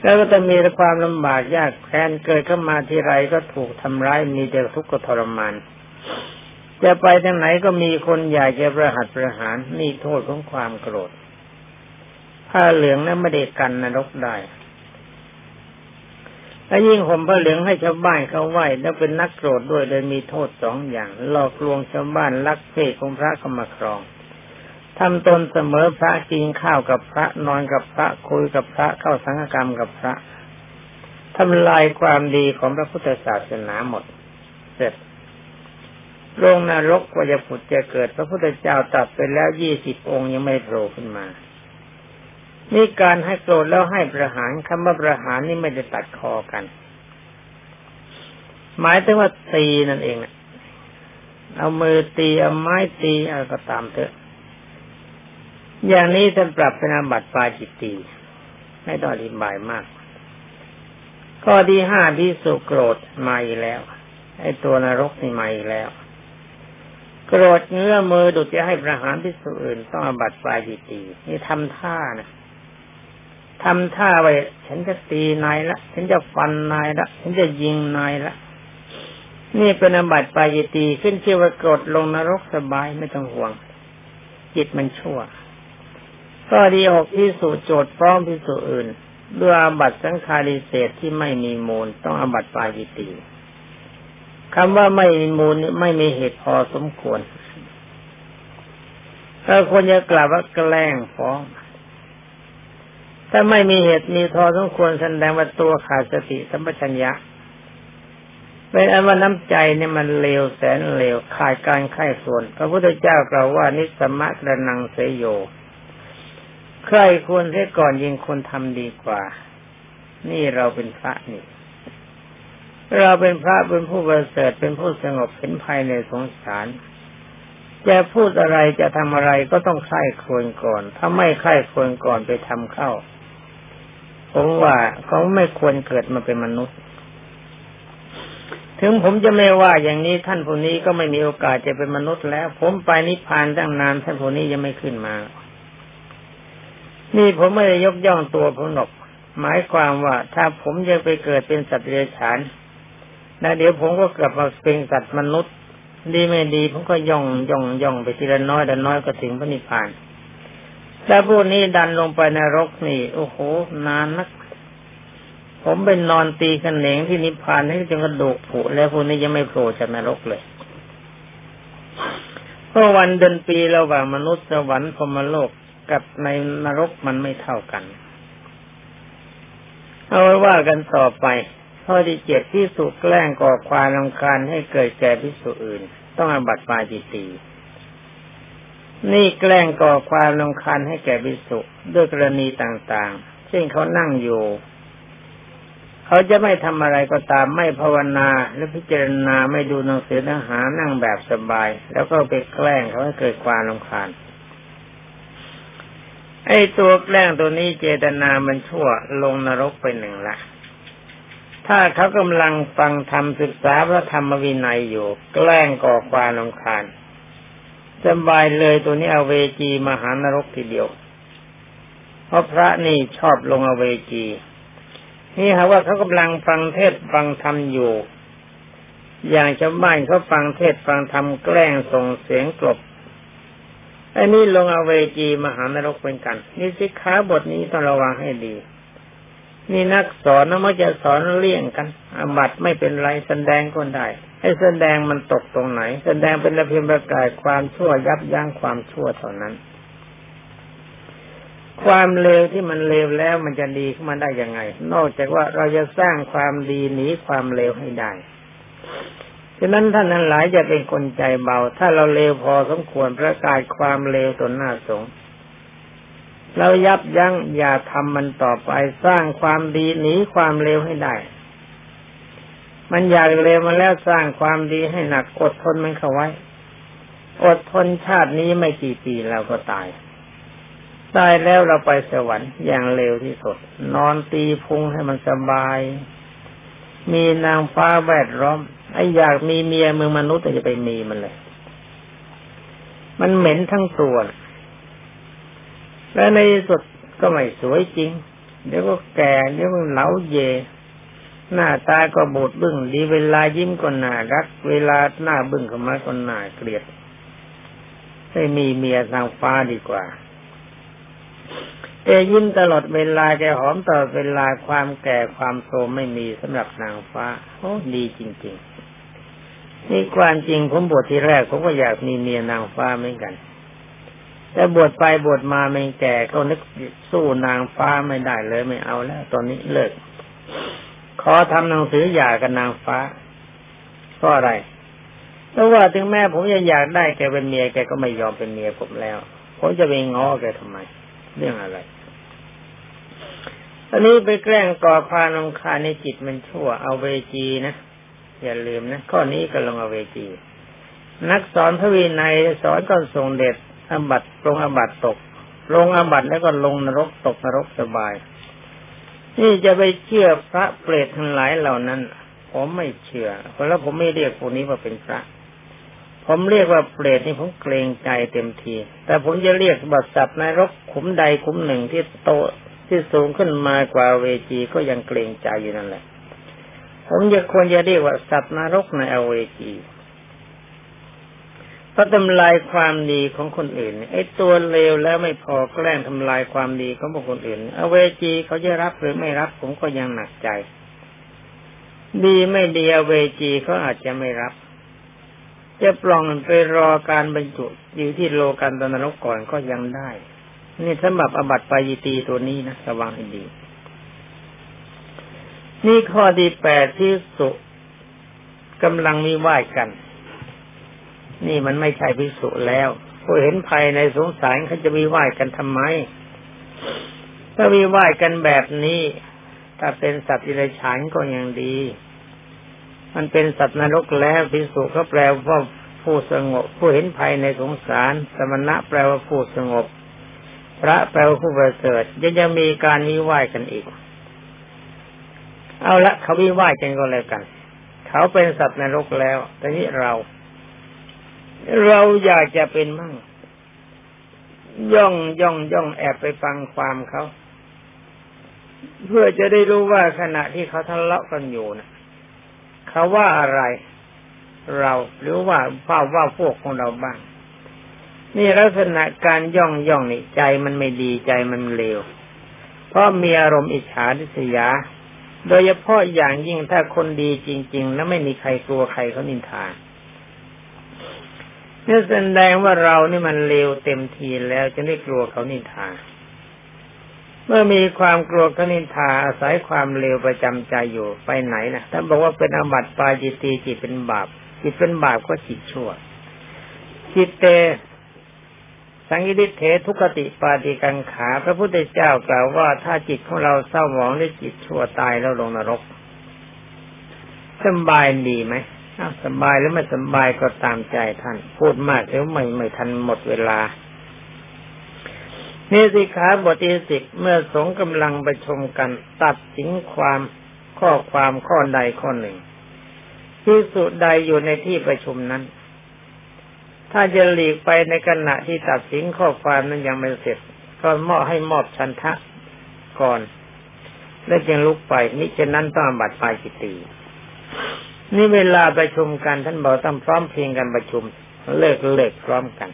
[SPEAKER 1] แล้วก็จะมีความลำบากยากแค้นเกิดขึ้นมาที่ไรก็ถูกทำร้ายมีแต่ทุกข์ทรมานจะไปทางไหนก็มีคนอยากจะประหัตประหารนี่โทษของความโกรธ ผ้าเหลืองนั้นไม่ได้กันนรกได้ ถ้ายิ่งห่มผ้าเหลืองให้ชาวบ้านเขาไหวแล้วเป็นนักโกรธด้วยเลยมีโทษสองอย่าง หลอกลวงชาวบ้านลักเพศของพระเข้ามาครองทำตนเสมอพระกินข้าวกับพระนอนกับพระคุยกับพระเข้าสังฆกรรมกับพระทำลายความดีของพระพุทธศาสนาหมด เสร็จลงนรกว่าจะผุดจะเกิด พระพุทธเจ้าตัดไปแล้วยี่สิบองค์ยังไม่โผล่ขึ้นมา นี่การให้โกรธแล้วให้ประหารคำว่าประหารนี่ไม่ได้ตัดคอกัน หมายถึงว่าตีนั่นเองเอามือตีเอาไม้ตีอะไรก็ตามเถอะ อย่างนี้ท่านปรับเป็นอาบัติปาจิตตีไม่ต้องอธิบายมาก ข้อที่ห้าพิสุโกรธมาอีกแล้ว ไอ้ตัวนรกนี่มาอีกแล้ว โกรธเงื้อมือดุจะให้ประหารพิสุอื่นต้องอาบัติปาจิตตีนี่ทำท่านะ ทำท่าไว้ ฉันจะตีนายละ ฉันจะฟันนายละ ฉันจะยิงนายละ นี่เป็นอบัติปายตีขึ้นชื่อว่ากดลงนรกสบายไม่ต้องห่วง จิตมันชั่ว ก็ดีหกที่สุโจทย์ฟ้องพิสุอื่นด้วยอาบัติสังคาริเศษที่ไม่มีมูล ต้องอาบัติปายตีคำว่าไม่มีมูลไม่มีเหตุพอสมควรถ้าคนจะกล่าวว่าแกล้งฟ้อง ถ้าไม่มีเหตุมีทอสมควรแสดงว่าตัวขาดสติสัมปชัญญะเป็นอันว่าน้ำใจเนี่ยมันเลวแสนเลวขาดการไข้ส่วน พระพุทธเจ้ากล่าวว่านิสมะระนังเสยโย ใครควรให้ก่อนยิงคนทำดีกว่า นี่เราเป็นพระนี่ เราเป็นพระเป็นผู้ประเสริฐเป็นผู้สงบเห็นภายในสงสารจะพูดอะไรจะทำอะไรก็ต้องใคร่ควรก่อน ถ้าไม่ใคร่ควรก่อนไปทำเข้า ผมว่าเขาไม่ควรเกิดมาเป็นมนุษย์ ถึงผมจะไม่ว่าอย่างนี้ท่านผู้นี้ก็ไม่มีโอกาสจะเป็นมนุษย์แล้ว ผมไปนิพพานตั้งนานท่านผู้นี้ยังไม่ขึ้นมา นี่ผมไม่ได้ยกย่องตัวผมหรอกหมายความว่าถ้าผมยังไปเกิดเป็นสัตว์เดรัจฉานนะเดี๋ยวผมก็กลับมาเป็นสัตว์มนุษย์ ดีไม่ดีผมก็ย่องย่องย่องไปทีละน้อยแต่น้อยก็ถึงพระนิพพาน ถ้าพวกนี้ดันลงไปในรกนี่ โอ้โห นานนัก ผมเป็นนอนตีกันเหนงที่นิพพานให้จนกระดูกผุแล้วพวกนี้ยังไม่โผล่จากนรกเลยเพราะวันเดือนปีระหว่างมนุษย์สวรรค์พมโลกกับในนรกมันไม่เท่ากัน เอาไว้ว่ากันต่อไปข้อที่เจ็ดที่สุแกล้งก่อความรำคาญให้เกิดแก่พิสุอื่น ต้องอบัตปาจิตี นี่แกล้งก่อความลำคาญให้แก่บิสุด้วยกรณีต่างๆ เช่นเขานั่งอยู่ เขาจะไม่ทำอะไรก็ตามไม่ภาวนาและพิจารณาไม่ดูหนังสือเนื้อหานั่งแบบสบาย แล้วก็ไปแกล้งเขาให้เกิดความลำคาญไอ้ตัวแกล้งตัวนี้เจตนามันชั่วลงนรกไปหนึ่งละถ้าเขากำลังฟังธรรมศึกษาพระธรรมวินัยอยู่ แกล้งก่อความลำคาญ สบายเลยตัวนี้เอาเวจีมหานรกทีเดียว เพราะพระนี่ชอบลงอเวจี นี่ฮะว่าเขากำลังฟังเทศฟังธรรมอยู่ อย่างชาวบ้านเขาฟังเทศฟังธรรมแกล้งส่งเสียงกลบไอันนี้ลงอเวจีมหานรกเป็นกัน นี่สิขาบทนี้ต้องระวังให้ดี นี่นักสอนนะมันจะสอนเลี่ยงกันอบัตไม่เป็นไรแสดงก็ได้ ให้แสดงมันตกตรงไหน แสดงเป็นระเพียงประกาศความชั่วยับยั้งความชั่วเท่านั้น ความเลวที่มันเลวแล้วมันจะดีขึ้นมาได้ยังไง นอกจากว่าเราจะสร้างความดีหนีความเลวให้ได้ฉะนั้นท่านทั้งหลายจะเป็นคนใจเบา ถ้าเราเลวพอสมควรประกาศความเลวตนหน้าสงเรายับยั้งอย่าทำมันต่อไปสร้างความดีหนีความเลวให้ได้ มันอยากเลวมาแล้วสร้างความดีให้หนักอดทนมันเข้าไว้ อดทนชาตินี้ไม่กี่ปีเราก็ตายตายแล้วเราไปสวรรค์อย่างเร็วที่สุด นอนตีพุงให้มันสบาย มีนางฟ้าแวดล้อมไอ้อยากมีเมียเมืองมนุษย์จะไปมีมันเลย มันเหม็นทั้งตัว และในสุดก็ไม่สวยจริง เดี๋ยวก็แก่เดี๋ยวก็เหลาเย หน้าตาก็บูดบึ้งดีเวลายิ้มก็น่ารัก เวลาหน้าบึ้งเข้ามาก็น่าเกลียดให้มีเมียทางฟ้าดีกว่าแกยิ้มตลอดเวลาแกหอมตลอดเวลาความแก่ความโทมไม่มีสำหรับนางฟ้าโอ้ดีจริง ๆ นี่ความจริงผมบวชที่แรกผมก็อยากมีเมียนางฟ้าเหมือนกัน แต่บวชไปบวชมาไม่แก่ก็นึกสู้นางฟ้าไม่ได้เลยไม่เอาแล้ว ตอนนี้เลิก ขอทำหนังสือหย่ากับนางฟ้าก็อะไรเพราะว่าถึงแม้ผมจะอยากได้แกเป็นเมียแกก็ไม่ยอมเป็นเมียผมแล้วผมจะไปง้อแกทำไม เรื่องอะไรอันนี้ไปแกล้งก่อพานงคาในจิตมันชั่วเอาเวจีนะอย่าลืมนะข้อนี้ก็ลงเอาเวจี นักสอนพระวินัยสอนก็ทรงเด็ดอบัตลงอบัตตก ลงอบัตแล้วก็ลงนรกตกนรกสบาย นี่จะไปเชื่อพระเปรตทั้งหลายเหล่านั้น ผมไม่เชื่อ เพราะแล้วผมไม่เรียกพวกนี้ว่าเป็นพระ ผมเรียกว่าเปรตนี่ผมเกรงใจเต็มที แต่ผมจะเรียกบัตรสัตว์นรกขุมใดขุมหนึ่งที่โตที่สูงขึ้นมากว่าเวจีก็ยังเกรงใจอยู่นั่นแหละ ผมจะควรจะเรียกว่าสัตว์นรกในอเวจี พราะทำลายความดีของคนอื่นไอ้ตัวเลวแล้วไม่พอแกล้งทำลายความดีของบุคคลอื่น อเวจีเขาจะรับหรือไม่รับผมก็ยังหนักใจ ดีไม่ดีอเวจีเขาอาจจะไม่รับ จะปล่องไปรอการบรรจุอยู่ที่โลกันตนรกก่อนก็ยังได้ นี่สำหรับอบัติปายิตีตัวนี้นะระวังให้ดี นี่ข้อที่แปดที่สุกำลังมีไหวกัน นี่มันไม่ใช่พิสุแล้วผู้เห็นภัยในสงสารเขาจะมีไหว้กันทำไม ถ้ามีไหว้กันแบบนี้ ถ้าเป็นสัตว์อิรัฉานก็ยังดี มันเป็นสัตว์นรกแล้วพิสุเขาแปลว่าผู้สงบ ผู้เห็นภัยในสงสาร สมณะแปลว่าผู้สงบ พระแปลว่าผู้ประเสริฐยังจะมีการวิไหว้กันอีก เอาละเขาวิไหว้กันก็แล้วกัน เขาเป็นสัตว์นรกแล้วแต่นี้เรา เราอยากจะเป็นมั่ง ย่องย่องย่องแอบไปฟังความเขา เพื่อจะได้รู้ว่าขณะที่เขาทะเลาะกันอยู่นะเขาว่าอะไร เราหรือว่าเฝ้าว่าพวกของเราบ้าง นี่ลักษณะการย่องย่องนี่ใจมันไม่ดีใจมันเลวเพราะมีอารมณ์อิจฉาทิษยา โดยเฉพาะอย่างยิ่งถ้าคนดีจริง ๆ แล้วไม่มีใครกลัวใครเขานินทา นี่แสดงว่าเรานี่มันเลวเต็มทีแล้วจะได้กลัวเขานินทา เมื่อมีความกลัวเขานินทาอาศัยความเลวประจำใจอยู่ไปไหนนะถ้าบอกว่าเป็นอบัติปาจิตีจิตเป็นบาป จิตเป็นบาปก็จิตชั่ว จิตเตสังยิริเททุกติปาติกังขา พระพุทธเจ้ากล่าวว่าถ้าจิตของเราเศร้าหมองด้วยจิตชั่วตายแล้วลงนรกสบายดีไหม สบายหรือไม่สบายก็ตามใจท่าน พูดมากเดี๋ยวไม่ไม่ทันหมดเวลานี่สิขาบทที่สิบเมื่อสงกำลังประชุมกัน ตัดสินความข้อความข้อใดข้อหนึ่งที่สุดใดอยู่ในที่ประชุมนั้น ถ้าจะหลีกไปในขณะที่ตัดสินข้อความนั้นยังไม่เสร็จ ก็มอบให้มอบชันทะก่อน แล้วจึงลุกไปนิฉะนั้นต้องบัตรปลายจิตี นี่เวลาประชุมกันท่านบอกต้องพร้อมเพียงกันประชุม เลิกเลิกพร้อมกัน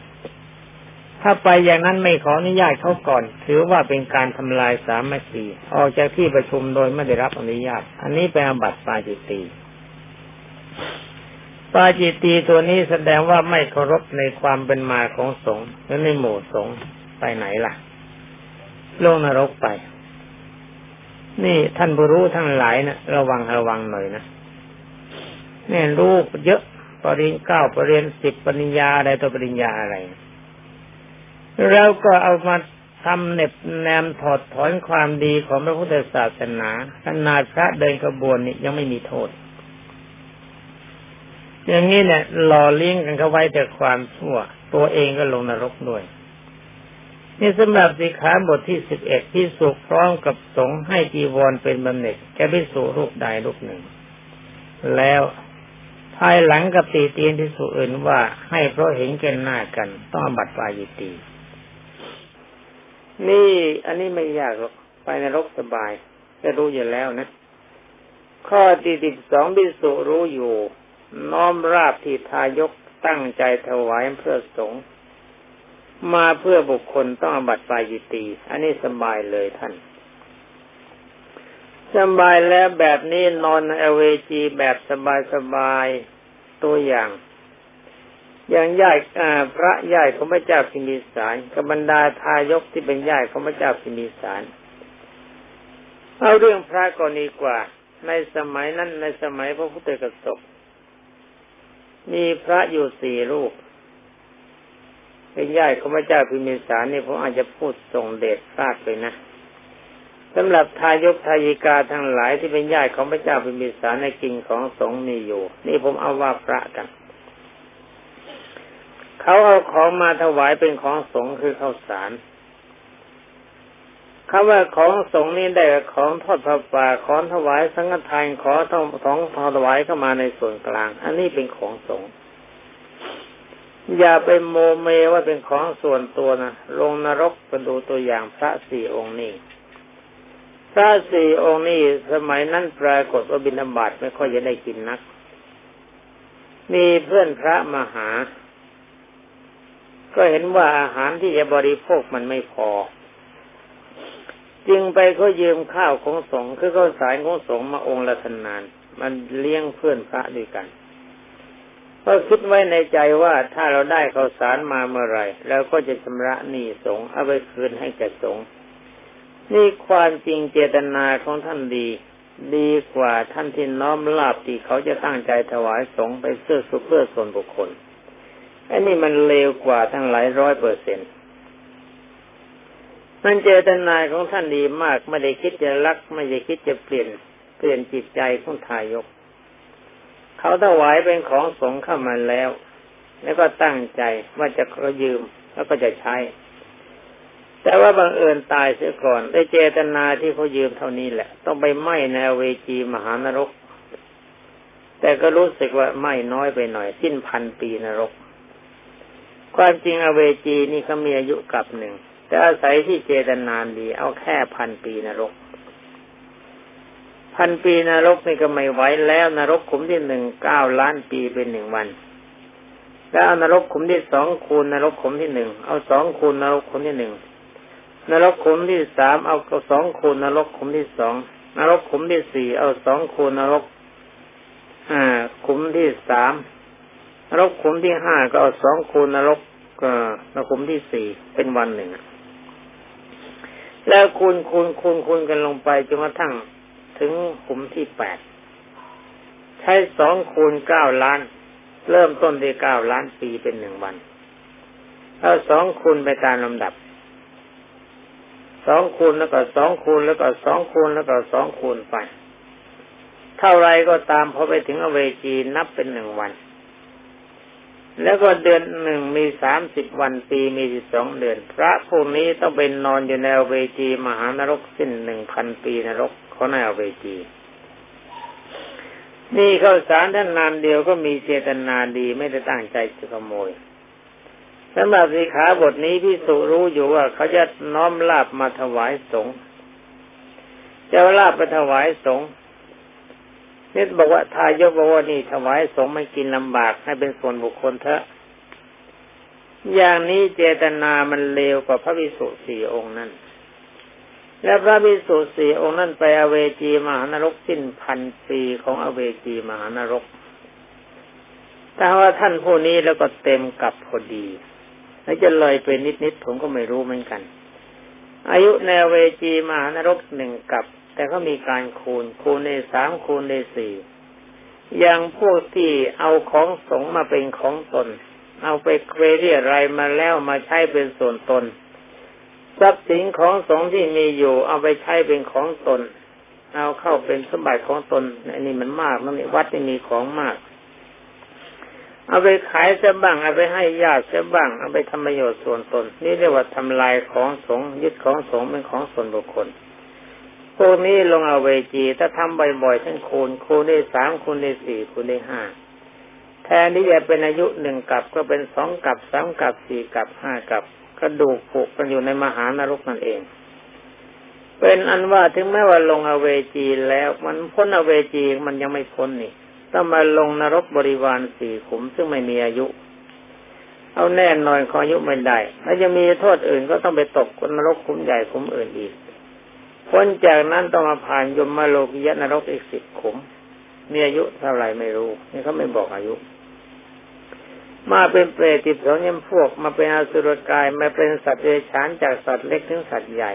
[SPEAKER 1] ถ้าไปอย่างนั้นไม่ขออนุญาตเขาก่อน ถือว่าเป็นการทำลายสามัคคีออกจากที่ประชุมโดยไม่ได้รับอนุญาต อันนี้เป็นอบัติปาจิตีปาจิตีตัวนี้แสดงว่าไม่เคารพในความเป็นมาของสงฆ์และในหมู่สงฆ์ไปไหนล่ะลงนรกไป นี่ท่านผู้รู้ทั้งหลายนะระวังระวังหน่อยนะ เนี่ยรู้เยอะปริญญาเก้าปริญญาสิบปริญญาอะไรตัวปริญญาอะไรเราก็เอามาทำเน็บแนมถอดถอนความดีของพระพุทธศาสนาขนาดพระเดินกระบวนนี่ยังไม่มีโทษ อย่างนี้เนี่ยหล่อเลี้ยงกันเขาไว้แต่ความชั่ว ตัวเองก็ลงนรกด้วย นี่สำหรับสิขาบทที่สิบเอ็ดที่สุพร้อมกับสงให้จีวรเป็นบำเหน็จแก่พิสูรูปใดรูปหนึ่ง แล้ว ภายหลังกับตีเตียนที่สุอื่นว่าให้เพราะเห็นแก่หน้ากัน ต้องบัตรปายิตี นี่ อันนี้ไม่ยากหรอกไปนรกสบายจะรู้อยู่แล้วนะ ข้อที่สิบสองบิสุรู้อยู่ น้อมราบที่ทายกตั้งใจถวายเพื่อสงฆ์มาเพื่อบุคคลต้องบัตรปายิตี อันนี้สบายเลยท่าน สบายแล้วแบบนี้นอนเอเวจีแบบสบายสบายตัวอย่าง อย่างญาติพระญาติของพระเจ้าพิมพิสารกับบรรดาทายกที่เป็นญาติของพระเจ้าพิมพิสารเอาเรื่องพระก่อนดีกว่า ในสมัยนั้นในสมัยพระพุทธกสบมีพระอยู่สี่รูปเป็นญาติของพระเจ้าพิมพิสารนี่ผมอาจจะพูดส่งเดชพลาดไปนะ สำหรับทายกทายิกาทั้งหลายที่เป็นญาติของพระเจ้าพิมพิสารในกินของสงฆ์มีอยู่ นี่ผมเอาว่าพระกัน เขาเอาของมาถวายเป็นของสงฆ์คือข้าวสารคำว่าของสงฆ์นี้ได้ของทอดพระป่าของถวายสังฆทานขอทองของถวายเข้ามาในส่วนกลาง อันนี้เป็นของสงฆ์อย่าไปโมเมว่าเป็นของส่วนตัวนะลงนรกไปดูตัวอย่างพระสี่องค์นี้ พระสี่องค์นี้สมัยนั้นปรากฏว่าบิณฑบาตไม่ค่อยจะได้กินนัก มีเพื่อนพระมาหา ก็เห็นว่าอาหารที่จะบริโภคมันไม่พอ จึงไปก็ยืมข้าวของสงฆ์คือข้าวสารของสงฆ์มาองค์ละทนาน มันเลี้ยงเพื่อนพระด้วยกันก็คิดไว้ในใจว่าถ้าเราได้ข้าวสารมาเมื่อไรเราก็จะชำระหนี้สงฆ์เอาไปคืนให้แก่สงฆ์ นี่ความจริงเจตนาของท่านดี ดีกว่าท่านที่น้อมลาบที่เขาจะตั้งใจถวายสงไปเสื้อสุเพื่อส่วนบุคคลอันนี้มันเลวกว่าทั้งหลายร้อยเปอร์เซ็นต์มันเจตนาของท่านดีมาก ไม่ได้คิดจะรัก ไม่ได้คิดจะเปลี่ยนเปลี่ยนจิตใจของทายก เขาถวายเป็นของสงเข้ามาแล้ว แล้วก็ตั้งใจว่าจะขอยืมแล้วก็จะใช้ แต่ว่าบังเอิญตายเสียก่อน ได้เจตนาที่เขายืมเท่านี้แหละ ต้องไปไหม้ในเวจีมหานรก แต่ก็รู้สึกว่าไหม้น้อยไปหน่อย สิ้นพันปีนรก ความจริงอเวจีนี่เขามีอายุกับหนึ่ง แต่อาศัยที่เจตนานดี เอาแค่พันปีนรก พันปีนรกนี่ก็ไม่ไหวแล้วนรกขุมที่หนึ่งเก้าล้านปีเป็นหนึ่งวันแล้วนรกขุมที่สองคูณนรกขุมที่หนึ่งเอาสองคูณนรกขุมที่หนึ่ง นรกขุมที่สามเอาสองคูณนรกขุมที่สองนรกขุมที่สี่เอาสองคูณนรกอ่าขุมที่สามนรกขุมที่ห้าก็เอาสองคูณนรกนรกขุมที่สี่เป็นวันหนึ่งแล้วคูณคูณคูณคูณกันลงไปจนกระทั่งถึงขุมที่แปดใช้สองคูณเก้าล้าน เริ่มต้นที่เก้าล้านปีเป็นหนึ่งวันเอาสองคูณไปตามลำดับ สองคูณแล้วก็สองคูณแล้วก็สองคูณแล้วก็สองคูณไป เท่าไรก็ตามพอไปถึงอเวจีนับเป็นหนึ่งวัน แล้วก็เดือนหนึ่งมีสามสิบวันปีมีสิบสองเดือน พระพวกนี้ต้องเป็นนอนอยู่ในเวจีมหานรกสิ้นหนึ่งพันปีนรกเขาในเวจีนี่เข้าสารท่านนานเดียวก็มีเจตนาดีไม่ได้ตั้งใจจะขโมย สำหรับสีขาบทนี้พี่สุรู้อยู่ว่าเขาจะน้อมลาบมาถวายสงฆ์จะลาบไปถวายสงฆ์นี่บอกว่าทายกบอกว่านี่ถวายสงฆ์ไม่กินลำบากให้เป็นส่วนบุคคลเถอะ อย่างนี้เจตนามันเลวกว่าพระวิสุสี่องค์นั้นและพระวิสุสี่องค์นั้นไปอเวจีมหานรกสิ้นพันปีของอเวจีมหานรก แต่ว่าท่านผู้นี้แล้วก็เต็มกับพอดี แล้วจะเลยไปนิดๆผมก็ไม่รู้เหมือนกัน อายุในเวจีมหานรกหนึ่งกับ แต่ก็มีการคูณ คูณในสามคูณในสี่อย่างพวกที่เอาของสงมาเป็นของตน เอาไปเครเรียอะไรมาแล้วมาใช้เป็นส่วนตน ทรัพย์สินของสงที่มีอยู่ เอาไปใช้เป็นของตน เอาเข้าเป็นสมบัติของตนอันนี้มันมากมันวัดนี่มีของมาก เอาไปขายจะบ้าง เอาไปให้ญาติจะบ้าง เอาไปทำประโยชน์ส่วนตน นี่เรียกว่าทำลายของสงยึดของสงเป็นของส่วนบุคคลพวกนี้ลงเอาเวจีถ้าทำบ่อยๆทั้งคูณคูณได้สามคูณได้สี่คูณได้ห้าแทนที่จะเป็นอายุหนึ่งกับก็เป็นสองกับสามกับสี่กับห้ากับกระดูกผูกกันอยู่ในมหานรกนั่นเอง เป็นอันว่าถึงแม้ว่าลงอเวจีแล้ว มันพ้นอเวจีมันยังไม่พ้นนี่ ต้องมาลงนรกบริวารสี่ขุมซึ่งไม่มีอายุ เอาแน่นอนขออายุไม่ได้แล้วจะมีโทษอื่นก็ต้องไปตกนรกขุมใหญ่ขุมอื่นอีกพ้นจากนั้นต้องมาผ่านยมมาโลกิยะนรกอีกสิบขุม มีอายุเท่าไหร่ไม่รู้ นี่เขาไม่บอกอายุ มาเป็นเปรตติดสองยมพวก มาเป็นอสุรกาย มาเป็นสัตว์เดรัจฉานจากสัตว์เล็กถึงสัตว์ใหญ่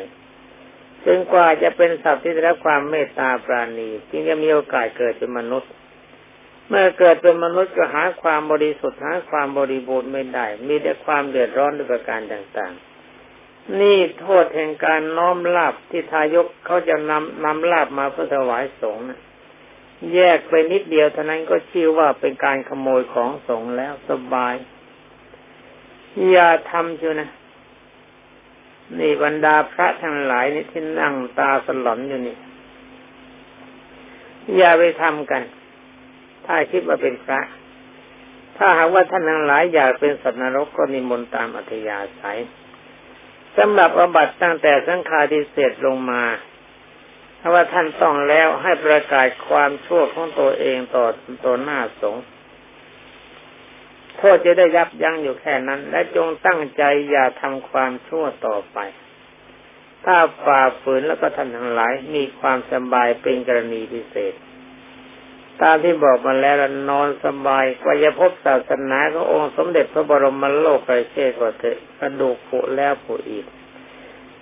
[SPEAKER 1] จนกว่าจะเป็นสัตว์ที่ได้รับความเมตตาปราณีจึงจะมีโอกาสเกิดเป็นมนุษย์ เมื่อเกิดเป็นมนุษย์ก็หาความบริสุทธิ์หาความบริบูรณ์ไม่ได้ มีแต่ความเดือดร้อนด้วยประการต่างๆ นี่โทษแห่งการน้อมลาบที่ทายกเขาจะนำนำลาบมาเพื่อถวายสงฆ์แยกไปนิดเดียวเท่านั้นก็ชื่อว่าเป็นการขโมยของสงฆ์แล้วสบาย อย่าทำชูนะ นี่บรรดาพระทั้งหลายนี่ที่นั่งตาสลอนอยู่นี่ อย่าไปทำกัน ถ้าคิดว่าเป็นพระ ถ้าหากว่าท่านทั้งหลายอยากเป็นสัตว์นรกก็นิมนต์ตามอัธยาศัยสำหรับอบัตตั้งแต่สังฆาทิเศษลงมาถ้าว่าท่านต้องแล้วให้ประกาศความชั่วของตัวเองต่อตัวหน้าสงฆ์โทษจะได้ยับยั้งอยู่แค่นั้น และจงตั้งใจอย่าทำความชั่วต่อไป ถ้าฝ่าฝืนแล้วก็ท่านทั้งหลายมีความสบายเป็นกรณีพิเศษ ตามที่บอกมาแล้วนอนสบายกว่าจะพบศาสนาขององค์สมเด็จพระบรมโลกไตรเชษก็เถอะกระดูกผุแล้วผุอีก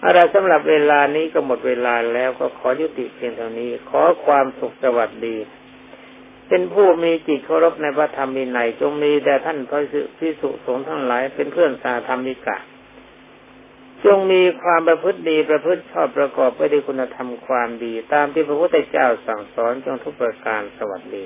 [SPEAKER 1] อะไรสำหรับเวลานี้ก็หมดเวลาแล้วก็ขอยุติเพียงเท่านี้ ขอความสุขสวัสดี เป็นผู้มีจิตเคารพในพระธรรมวินัยจงมีแด่ท่านพระพิสุสงฆ์ทั้งหลายเป็นเพื่อนสาธรรมิกะ จงมีความประพฤติดีประพฤติชอบประกอบไปด้วยคุณธรรมความดี ตามที่พระพุทธเจ้าสั่งสอนจงทุกประการสวัสดี